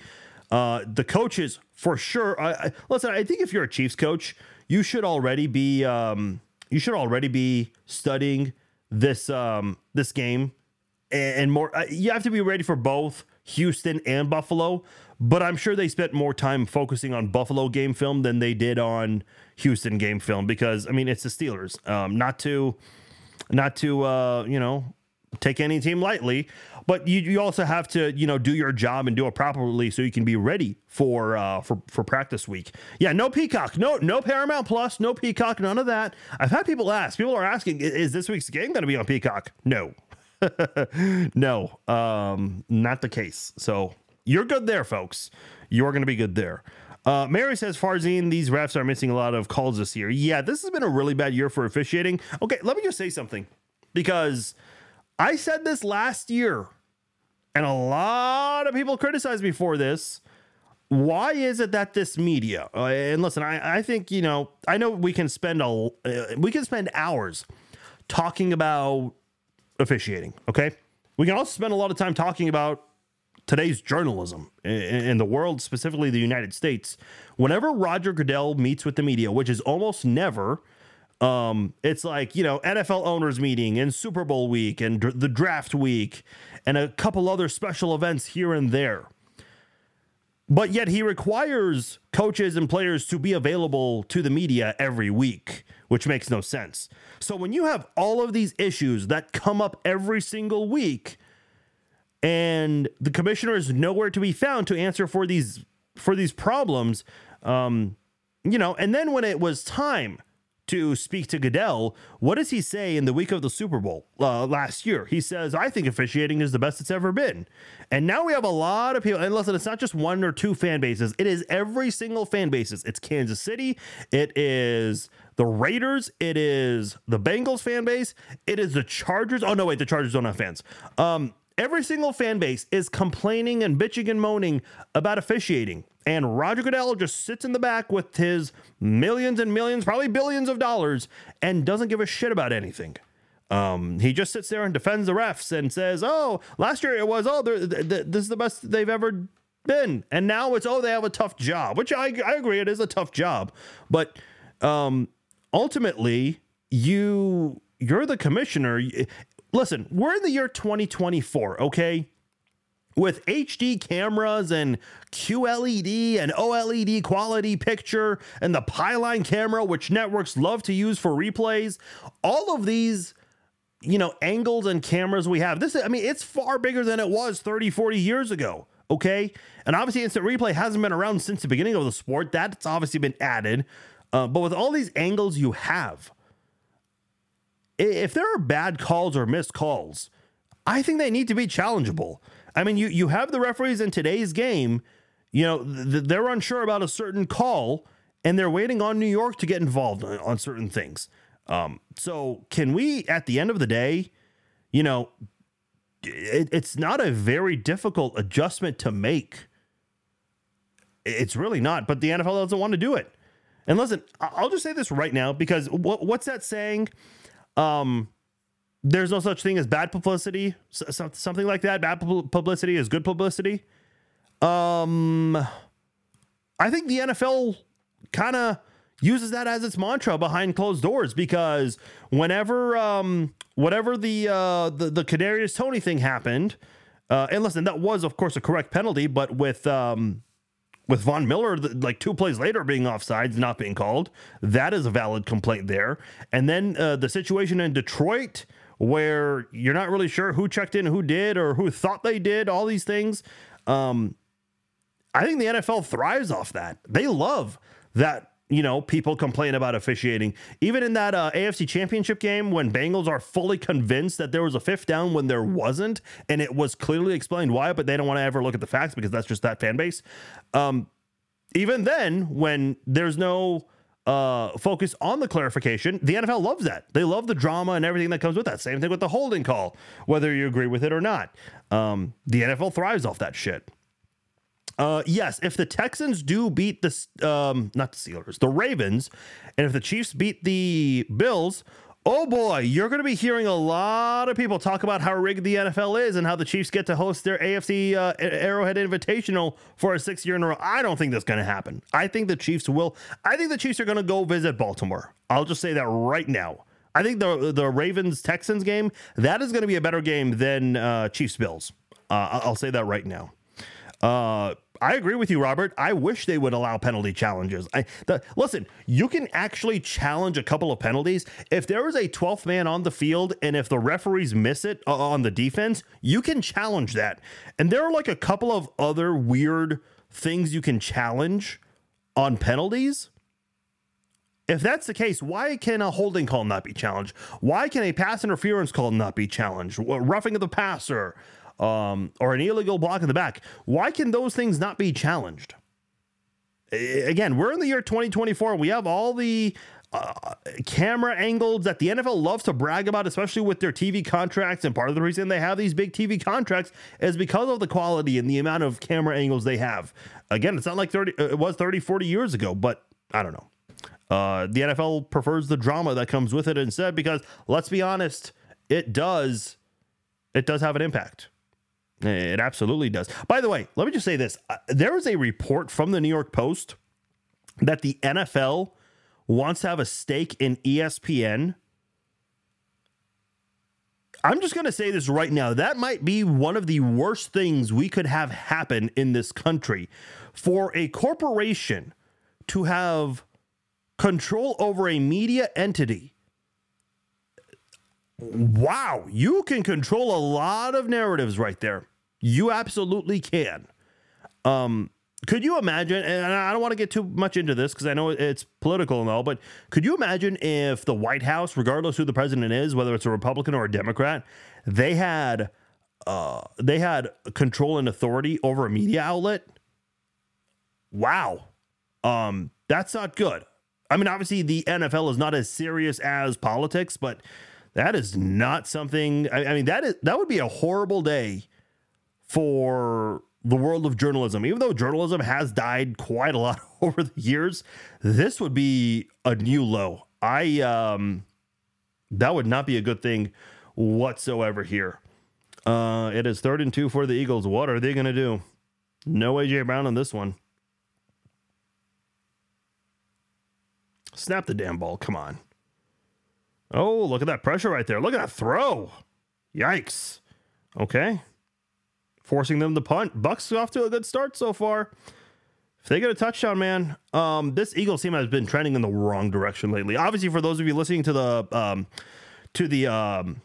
Uh, the coaches for sure. I, I, listen, I think if you're a Chiefs coach, you should already be um, you should already be studying this um this game and more uh, you have to be ready for both Houston and Buffalo but I'm sure they spent more time focusing on Buffalo game film than they did on Houston game film because I mean it's the Steelers um not to not to uh you know take any team lightly but you, you also have to you know do your job and do it properly so you can be ready for uh for for practice week. Yeah no peacock no no paramount plus no peacock none of that. I've had people ask people are asking is this week's game going to be on peacock? No. No um not the case. So you're good there folks. You're going to be good there. Uh, Mary says, Farzin, these refs are missing a lot of calls this year. Yeah, this has been a really bad year for officiating. Okay, let me just say something because I said this last year and a lot of people criticized me for this. Why is it that this media? Uh, and listen, I, I think you know, I know we can spend a uh, we can spend hours talking about officiating. Okay, we can also spend a lot of time talking about today's journalism in, in the world, specifically the United States. Whenever Roger Goodell meets with the media, which is almost never, um, it's like you know NFL owners meeting and Super Bowl week and dr- the draft week and a couple other special events here and there. But yet he requires coaches and players to be available to the media every week, which makes no sense. So when you have all of these issues that come up every single week, and the commissioner is nowhere to be found to answer for these for these problems, um, you know, and then when it was time to speak to Goodell, what does he say in the week of the Super Bowl uh, last year? He says, I think officiating is the best it's ever been. And now we have a lot of people, and listen, it's not just one or two fan bases, it is every single fan bases. It's Kansas City, it is the Raiders, it is the Bengals fan base, it is the Chargers. Oh, no, wait, the Chargers don't have fans. Um, every single fan base is complaining and bitching and moaning about officiating. And Roger Goodell just sits in the back with his millions and millions, probably billions of dollars, and doesn't give a shit about anything. Um, he just sits there and defends the refs and says, "Oh, last year it was oh, th- th- this is the best they've ever been," and now it's oh, they have a tough job, which I I agree it is a tough job, but um, ultimately you you're the commissioner. Listen, we're in the year 2024, okay? With HD cameras and QLED and OLED quality picture and the Pylon camera, which networks love to use for replays, all of these, you know, angles and cameras we have. This, I mean, it's far bigger than it was 30, 40 years ago. Okay. And obviously, instant replay hasn't been around since the beginning of the sport. That's obviously been added. Uh, but with all these angles you have, if there are bad calls or missed calls, I think they need to be challengeable. I mean, you you have the referees in today's game, you know, th- they're unsure about a certain call and they're waiting on New York to get involved on, on certain things. Um, so can we, at the end of the day, you know, it, it's not a very difficult adjustment to make. It's really not, but the NFL doesn't want to do it. And listen, I'll just say this right now because what, what's that saying? Um, there's no such thing as bad publicity, something like that. Bad publicity is good publicity. Um, I think the NFL kind of uses that as its mantra behind closed doors because whenever, um, the uh, the the Toney thing happened, uh, and listen, that was of course a correct penalty, but with um, with Von Miller, like two plays later being offsides, not being called, that is a valid complaint there. And then uh, the situation in Detroit where you're not really sure who checked in, who did, or who thought they did, all these things. Um, I think the NFL thrives off that. They love that, you know, people complain about officiating. Even in that uh, AFC championship game, when Bengals are fully convinced that there was a fifth down when there wasn't, and it was clearly explained why, but they don't want to ever look at the facts because that's just that fan base. Um, even then, when there's no uh, focus on the clarification. The NFL loves that. They love the drama and everything that comes with that. Same thing with the holding call, whether you agree with it or not. Um, the NFL thrives off that shit. Uh, yes, if the Texans do beat the um, not the Steelers, the Ravens, and if the Chiefs beat the Bills, Oh boy, you're going to be hearing a lot of people talk about how rigged the NFL is and how the Chiefs get to host their AFC uh, Arrowhead Invitational for a six year in a row. I don't think that's going to happen. I think the Chiefs will. I think the Chiefs are going to go visit Baltimore. I'll just say that right now. I think the the Ravens Texans game that is going to be a better game than uh, Chiefs Bills. Uh, I'll say that right now. I agree with you, Robert. I wish they would allow penalty challenges. I the, listen. You can actually challenge a couple of penalties if there is a 12th man on the field, and if the referees miss it uh, on the defense, you can challenge that. And there are like a couple of other weird things you can challenge on penalties. If that's the case, why can a holding call not be challenged? Why can a pass interference call not be challenged? Roughing of the passer, um, or an illegal block in the back. Why can those things not be challenged? Again, we're in the year 2024. We have all the uh, camera angles that the NFL loves to brag about, especially with their TV contracts. And part of the reason they have these big TV contracts is because of the quality and the amount of camera angles they have. Again, it's not like 30, it was 30, 40 years ago, but I don't know. Uh, the NFL prefers the drama that comes with it instead because let's be honest, it does, it does have an impact. It absolutely does. By the way, let me just say this. Uh, there was a report from the New York Post that the NFL wants to have a stake in ESPN. I'm just going to say this right now. That might be one of the worst things we could have happen in this country for a corporation to have control over a media entity. Wow, you can control a lot of narratives right there. You absolutely can. Um, could you imagine? And I don't want to get too much into this because I know it's political and all, but could you imagine if the White House, regardless who the president is, whether it's a Republican or a Democrat, they had uh, they had control and authority over a media outlet? Wow, um, that's not good. I mean, obviously, the NFL is not as serious as politics, but that is not something. I, I mean, that is that would be a horrible day for the world of journalism. Even though journalism has died quite a lot over the years, this would be a new low. I um, that would not be a good thing whatsoever here. Uh, it is third and two for the Eagles. What are they to do? No AJ Brown on this one. Snap the damn ball. Come on. Oh, look at that pressure right there. Look at that throw. Yikes. Okay. Forcing them to punt. Bucks off to a good start so far. If they get a touchdown, man, um, this Eagles team has been trending in the wrong direction lately. Obviously, for those of you listening to the um, to the um,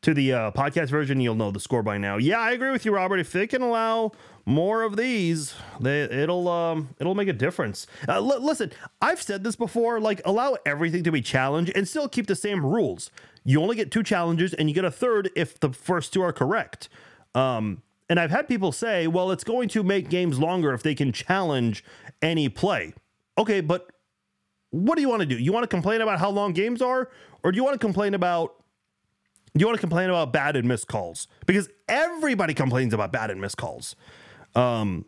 to the uh, podcast version, you'll know the score by now. Yeah, I agree with you, Robert. If they can allow more of these, they, it'll um, it'll make a difference. Uh, l- listen, I've said this before. Like, allow everything to be challenged and still keep the same rules. You only get two challenges, and you get a third if the first two are correct. Um, and I've had people say, well, it's going to make games longer if they can challenge any play. Okay, but what do you want to do? You want to complain about how long games are, or do you want to complain about do you want to complain about bad and missed calls? Because everybody complains about bad and missed calls. Um,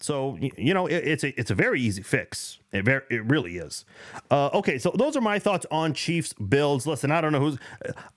so you know it, it's a it's a very easy fix. It very it really is. Uh, okay, so those are my thoughts on Chiefs Bills. Listen, I don't know who's.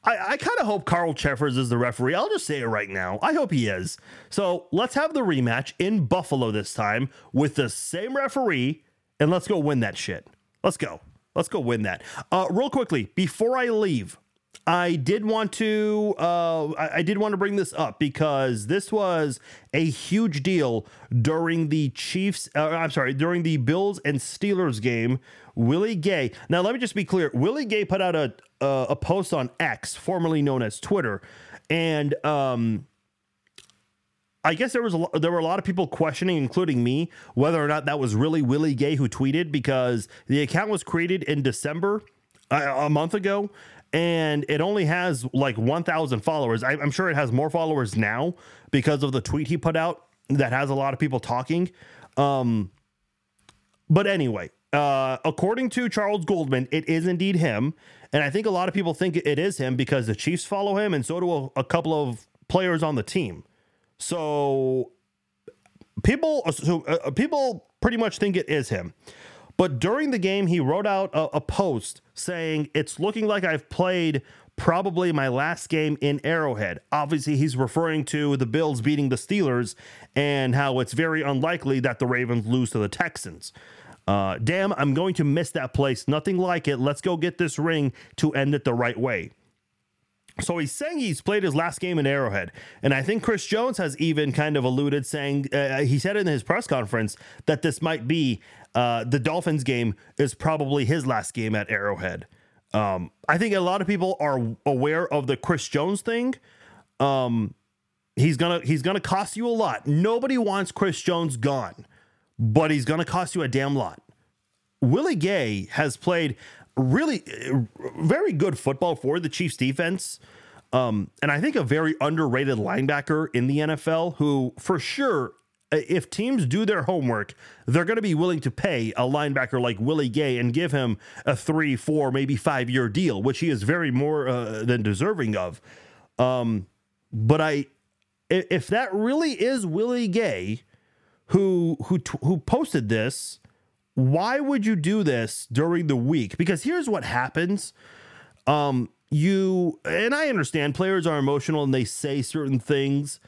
I, I kind of hope Carl Cheffers is the referee. I'll just say it right now. I hope he is. So let's have the rematch in Buffalo this time with the same referee, and let's go win that shit. Let's go. Let's go win that. Uh, real quickly before I leave, I did want to uh, I, I did want to bring this up because this was a huge deal during the Chiefs. Uh, I'm sorry, during the Bills and Steelers game. Willie Gay. Now, let me just be clear. Willie Gay put out a uh, a post on X, formerly known as Twitter, and um, I guess there was a, there were a lot of people questioning, including me, whether or not that was really Willie Gay who tweeted because the account was created in December, uh, a month ago, and it only has like 1,000 followers. I, am sure it has more followers now because of the tweet he put out that has a lot of people talking. Um, but anyway, uh, according to Charles Goldman, it is indeed him. And I think a lot of people think it is him because the Chiefs follow him, and so do a, a couple of players on the team. So people, so, uh, people pretty much think it is him. But during the game, he wrote out a, a post saying, It's looking like I've played probably my last game in Arrowhead. Obviously, he's referring to the Bills beating the Steelers and how it's very unlikely that the Ravens lose to the Texans. Uh, damn, I'm going to miss that place. Nothing like it. Let's go get this ring to end it the right way. So he's saying he's played his last game in Arrowhead. And I think Chris Jones has even kind of alluded, saying, uh, he said in his press conference that this might be uh, the Dolphins game is probably his last game at Arrowhead. Um, I think a lot of people are aware of the Chris Jones thing. Um, he's gonna he's gonna cost you a lot. Nobody wants Chris Jones gone, but he's gonna cost you a damn lot. Willie Gay has played really very good football for the Chiefs defense. Um, and I think a very underrated linebacker in the NFL who, for sure, if teams do their homework, they're going to be willing to pay a linebacker like Willie Gay and give him a three, four, maybe five year deal, which he is very more uh, than deserving of. Um, but I, if that really is Willie Gay, who who who posted this, why would you do this during the week? Because here's what happens. Um, you and I understand players are emotional and they say certain things,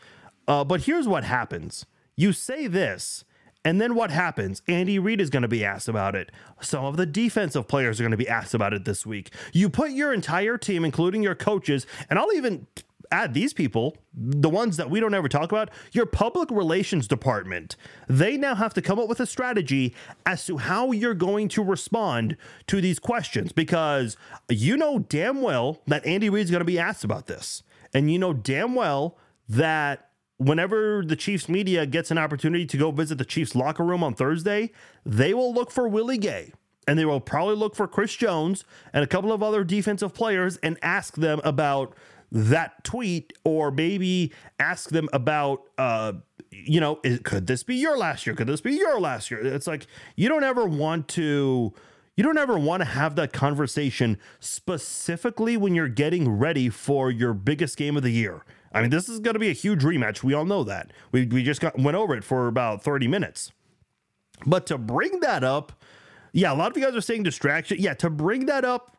uh, but here's what happens you say this, and then what happens? Andy Reid is going to be asked about it. Some of the defensive players are going to be asked about it this week. You put your entire team, including your coaches, and I'll even add these people, the ones that we don't ever talk about, your public relations department. They now have to come up with a strategy as to how you're going to respond to these questions because you know damn well that Andy Reid's going to be asked about this. And you know damn well that whenever the Chiefs media gets an opportunity to go visit the Chiefs locker room on Thursday, they will look for Willie Gay and they will probably look for Chris Jones and a couple of other defensive players and ask them about that tweet or maybe ask them about uh you know is, could this be your last year? Could this be your last year? It's like you don't ever want to you don't ever want to have that conversation specifically when you're getting ready for your biggest game of the year i mean this is going to be a huge rematch we all know that we, we just got went over it for about 30 minutes but to bring that up yeah a lot of you guys are saying distraction yeah to bring that up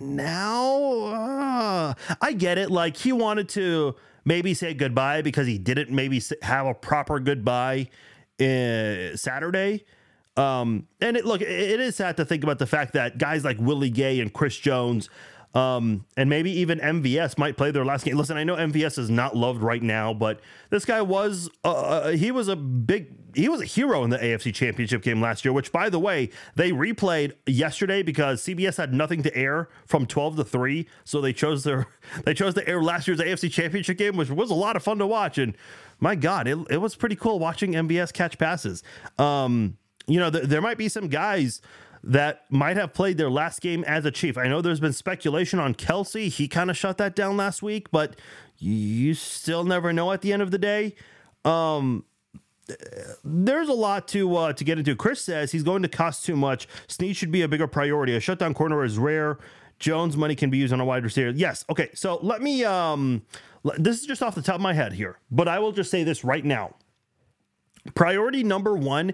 now uh, I get it. Like he wanted to maybe say goodbye because he didn't maybe have a proper goodbye uh, Saturday. Um, and it look, it is sad to think about the fact that guys like Willie Gay and Chris Jones, um, and maybe even MVS might play their last game. Listen, I know MVS is not loved right now, but this guy was, uh, uh he was a big he was a hero in the AFC Championship game last year, which by the way, they replayed yesterday because CBS had nothing to air from 12 to 3, so they chose their they chose to air last year's AFC Championship game, which was a lot of fun to watch and my god, it, it was pretty cool watching MVS catch passes. Um, you know, th- there might be some guys that might have played their last game as a Chief. I know there's been speculation on Kelce. He kind of shut that down last week, but you still never know at the end of the day. Um, there's a lot to uh, to get into. Chris says he's going to cost too much. Sneed should be a bigger priority. A shutdown corner is rare. Jones money can be used on a wide receiver. Yes. Okay. So let me. Um, this is just off the top of my head here, but I will just say this right now. Priority number one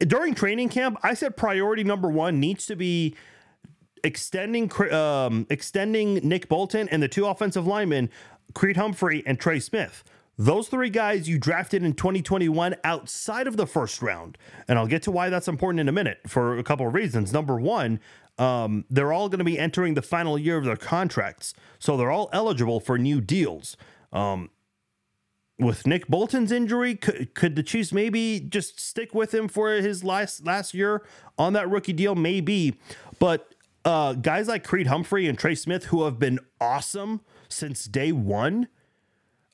during training camp, I said priority number one needs to be extending um, extending Nick Bolton and the two offensive linemen, Creed Humphrey and Trey Smith. Those three guys you drafted in 2021 outside of the first round. And I'll get to why that's important in a minute for a couple of reasons. Number one, um, they're all going to be entering the final year of their contracts. So they're all eligible for new deals. Um, with Nick Bolton's injury, could, could the Chiefs maybe just stick with him for his last last year on that rookie deal? Maybe. But uh, guys like Creed Humphrey and Trey Smith, who have been awesome since day one,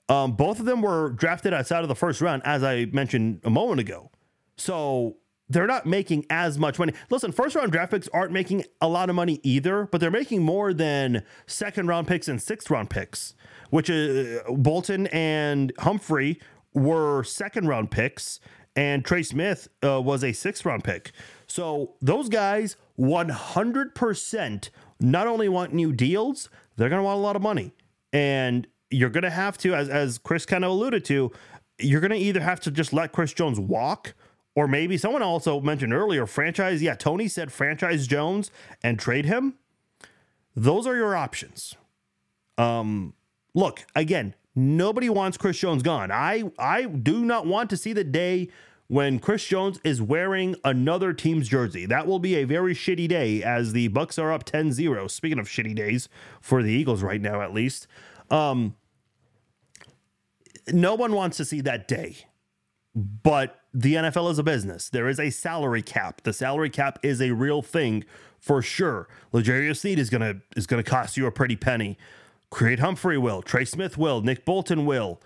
um, both of them were drafted outside of the first round, as I mentioned a moment ago. So they're not making as much money. Listen, first round draft picks aren't making a lot of money either, but they're making more than second round picks and sixth round picks, which is uh, Bolton and Humphrey were second round picks, and Trey Smith uh, was a sixth round pick. So those guys 100% not only want new deals, they're going to want a lot of money. And you're going to have to, as, as Chris kind of alluded to, you're going to either have to just let Chris Jones walk, or maybe someone also mentioned earlier, franchise. Yeah, Tony said franchise Jones and trade him. Those are your options. Um, look, again, nobody wants Chris Jones gone. I I do not want to see the day when Chris Jones is wearing another team's jersey. That will be a very shitty day as the Bucks are up 10-0. Speaking of shitty days for the Eagles right now at least. Um, no one wants to see that day. But the NFL is a business. There is a salary cap. The salary cap is a real thing for sure. L'Jarius Sneed is gonna is gonna cost you a pretty penny. Creed Humphrey will, Trey Smith will, Nick Bolton will.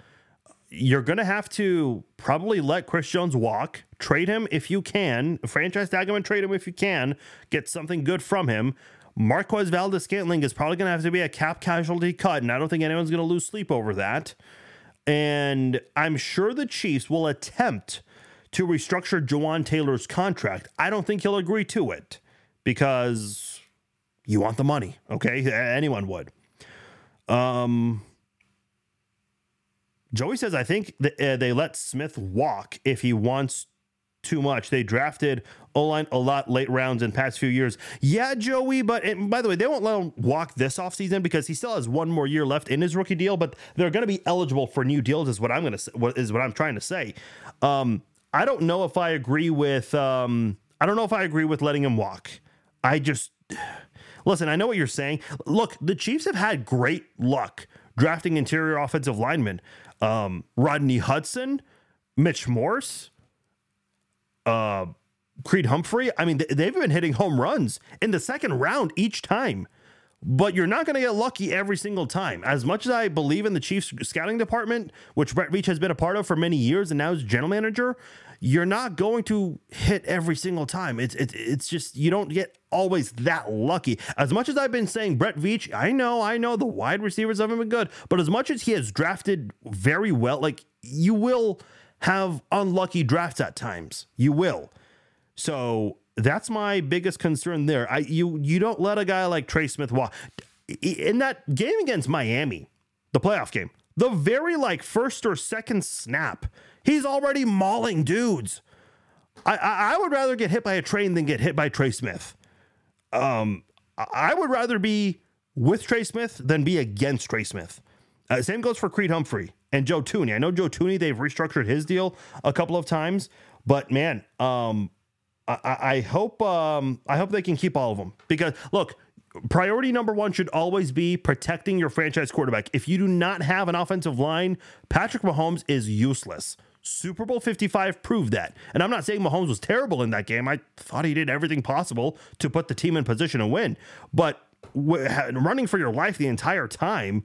You're gonna have to probably let Chris Jones walk, trade him if you can, franchise tag him and trade him if you can, get something good from him. Marquez Valdes Scantling is probably gonna have to be a cap casualty cut, and I don't think anyone's gonna lose sleep over that. And I'm sure the Chiefs will attempt to restructure Jawaan Taylor's contract. I don't think he'll agree to it because you want the money, okay? Anyone would. Um, Joey says, I think th- uh, they let Smith walk if he wants too much. They drafted O line a lot late rounds in past few years. Yeah, Joey, but and by the way, they won't let him walk this offseason because he still has one more year left in his rookie deal, but they're going to be eligible for new deals, is what I'm going to is what I'm trying to say. Um, I don't know if I agree with, um, I don't know if I agree with letting him walk. I just, listen, I know what you're saying. Look, the Chiefs have had great luck drafting interior offensive linemen. Um, Rodney Hudson, Mitch Morse, uh, Creed Humphrey. I mean, they've been hitting home runs in the second round each time. but you're not going to get lucky every single time. As much as I believe in the Chiefs scouting department, which Brett Veach has been a part of for many years and now is general manager, you're not going to hit every single time. It's it's it's just you don't get always that lucky. As much as I've been saying Brett Veach, I know, I know the wide receivers haven't been good, but as much as he has drafted very well, like you will have unlucky drafts at times. You will. So that's my biggest concern there. I you you don't let a guy like Trey Smith walk in that game against Miami, the playoff game. The very like first or second snap, he's already mauling dudes. I, I, I would rather get hit by a train than get hit by Trey Smith. Um, I would rather be with Trey Smith than be against Trey Smith. Uh, same goes for Creed Humphrey and Joe Thuney. I know Joe Thuney, they've restructured his deal a couple of times, but man, um, I, I hope um, I hope they can keep all of them because look, priority number one should always be protecting your franchise quarterback. If you do not have an offensive line, Patrick Mahomes is useless. Super Bowl 55 proved that. And I'm not saying Mahomes was terrible in that game. I thought he did everything possible to put the team in position to win. But running for your life the entire time,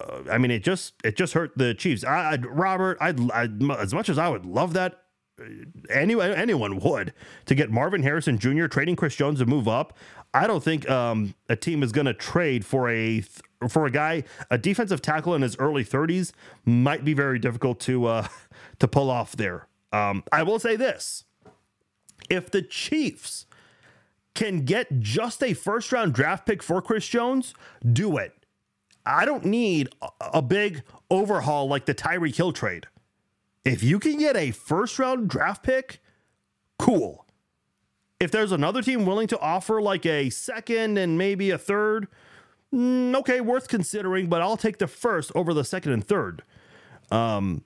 uh, I mean, it just it just hurt the Chiefs. I, I'd, Robert, I'd, I'd as much as I would love that anyone anyone would to get Marvin Harrison Jr. trading Chris Jones to move up. I don't think um, a team is going to trade for a for a guy a defensive tackle in his early 30s might be very difficult to uh, to pull off there. Um, I will say this: if the Chiefs can get just a first round draft pick for Chris Jones, do it. I don't need a big overhaul like the Tyreek Hill trade. If you can get a first round draft pick, cool. If there's another team willing to offer like a second and maybe a third, mm, okay, worth considering, but I'll take the first over the second and third. Um,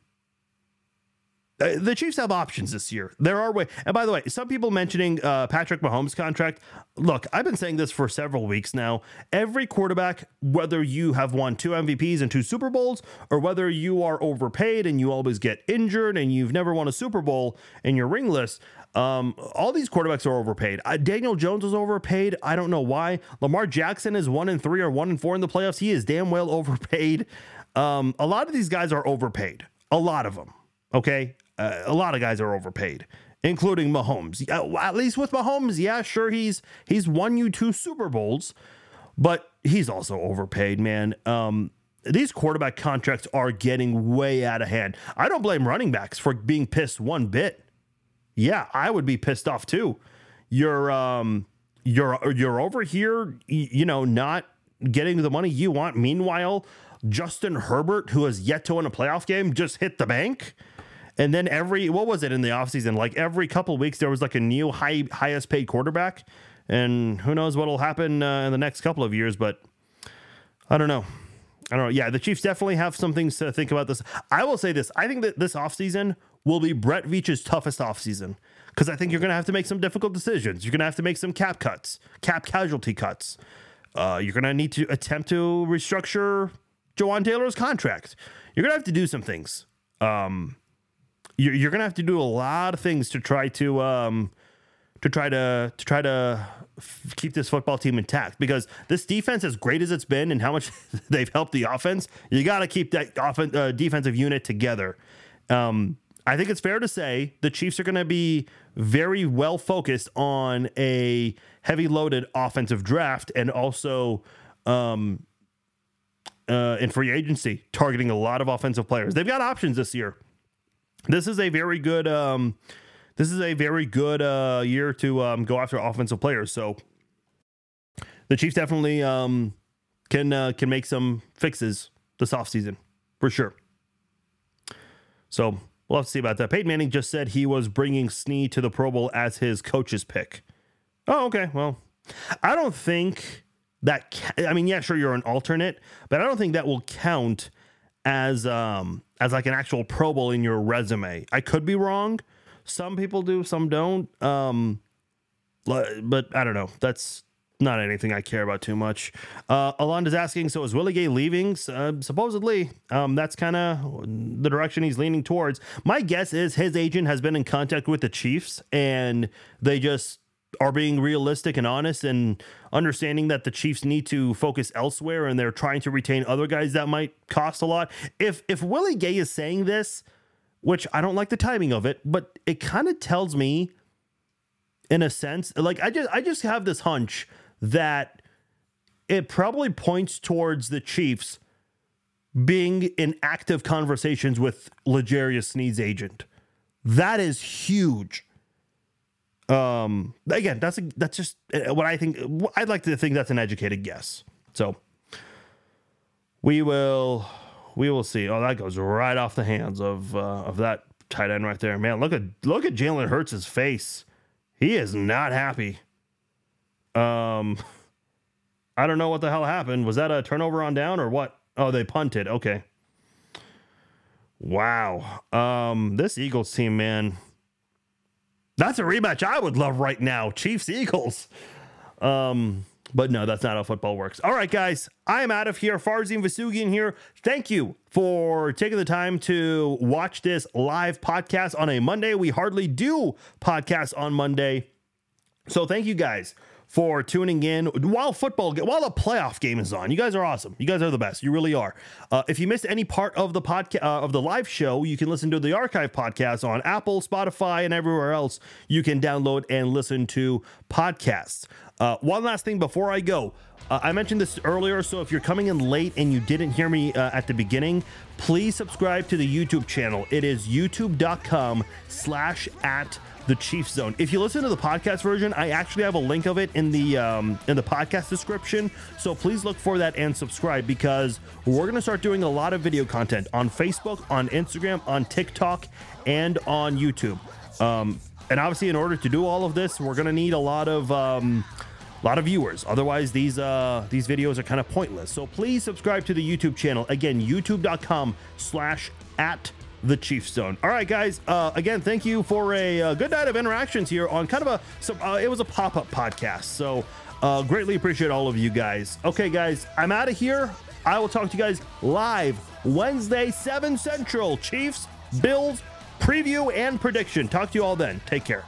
the Chiefs have options this year. There are way, and by the way, some people mentioning uh, Patrick Mahomes' contract. Look, I've been saying this for several weeks now. Every quarterback, whether you have won two MVPs and two Super Bowls, or whether you are overpaid and you always get injured and you've never won a Super Bowl and you're ringless, um, all these quarterbacks are overpaid. Uh, Daniel Jones is overpaid. I don't know why. Lamar Jackson is one and three or one and four in the playoffs. He is damn well overpaid. Um, a lot of these guys are overpaid. A lot of them. Okay. Uh, a lot of guys are overpaid, including Mahomes. At least with Mahomes, yeah, sure, he's he's won you two Super Bowls, but he's also overpaid, man. Um, these quarterback contracts are getting way out of hand. I don't blame running backs for being pissed one bit. Yeah, I would be pissed off too. You're um you're you're over here, you know, not getting the money you want. Meanwhile, Justin Herbert, who has yet to win a playoff game, just hit the bank. And then every what was it in the offseason? Like every couple weeks there was like a new high highest paid quarterback. And who knows what'll happen uh, in the next couple of years, but I don't know. I don't know. Yeah, the Chiefs definitely have some things to think about this. I will say this. I think that this offseason will be Brett Veach's toughest offseason because I think you're going to have to make some difficult decisions. You're going to have to make some cap cuts, cap casualty cuts. Uh, you're going to need to attempt to restructure Jawaan Taylor's contract. You're going to have to do some things. Um, you're, you're gonna have to do a lot of things to try to um, to try to to try to keep this football team intact because this defense, as great as it's been and how much they've helped the offense, you got to keep that offen- uh, defensive unit together. Um, I think it's fair to say the Chiefs are going to be very well focused on a heavy loaded offensive draft and also um, uh, in free agency, targeting a lot of offensive players. They've got options this year this is a very good um, this is a very good uh, year to um, go after offensive players. So the Chiefs definitely um, can uh, can make some fixes this offseason for sure. So we'll have to see about that. Peyton Manning just said he was bringing Sneed to the Pro Bowl as his coach's pick. Oh, okay. Well, I don't think that. Ca- I mean, yeah, sure, you're an alternate, but I don't think that will count as um as like an actual Pro Bowl in your resume. I could be wrong. Some people do, some don't. Um, but I don't know. That's not anything I care about too much. Uh, Alonda's asking, so is Willie Gay leaving? Uh, supposedly, um, that's kind of the direction he's leaning towards. My guess is his agent has been in contact with the Chiefs, and they just are being realistic and honest and understanding that the Chiefs need to focus elsewhere and they're trying to retain other guys that might cost a lot. If if Willie Gay is saying this, which I don't like the timing of it, but it kind of tells me in a sense, like I just I just have this hunch that it probably points towards the Chiefs being in active conversations with L'Jarius Sneed's agent. That is huge. Um, again, that's a, that's just uh, what I think. I'd like to think that's an educated guess. So we will we will see. Oh, that goes right off the hands of uh, of that tight end right there. Man, look at look at Jalen Hurts' face. He is not happy. Um, I don't know what the hell happened. Was that a turnover on down or what? Oh, they punted. Okay. Wow. Um, this Eagles team, man. That's a rematch I would love right now. Chiefs Eagles. Um, but no, that's not how football works. All right, guys, I am out of here. Farzin Vousoughian here. Thank you for taking the time to watch this live podcast on a Monday. We hardly do podcasts on Monday. So thank you guys for tuning in while football while the playoff game is on. You guys are awesome. You guys are the best. You really are. Uh, if you missed any part of the podcast uh, of the live show, you can listen to the archive podcast on Apple, Spotify, and everywhere else. You can download and listen to podcasts. Uh, one last thing before I go. Uh, I mentioned this earlier, so if you're coming in late and you didn't hear me uh, at the beginning, please subscribe to the YouTube channel. It is youtube.com slash at the Chiefs Zone. If you listen to the podcast version, I actually have a link of it in the um, in the podcast description. So please look for that and subscribe because we're gonna start doing a lot of video content on Facebook, on Instagram, on TikTok, and on YouTube. Um, and obviously, in order to do all of this, we're gonna need a lot of um, a lot of viewers. Otherwise, these uh, these videos are kind of pointless. So please subscribe to the YouTube channel. Again, youtube.com slash at the Chiefs Zone. All right, guys. Uh, again, thank you for a, a, good night of interactions here on kind of a. So, uh, it was a pop up podcast, so uh, greatly appreciate all of you guys. Okay, guys, I'm out of here. I will talk to you guys live Wednesday, seven Central. Chiefs, Bills, preview and prediction. Talk to you all then. Take care.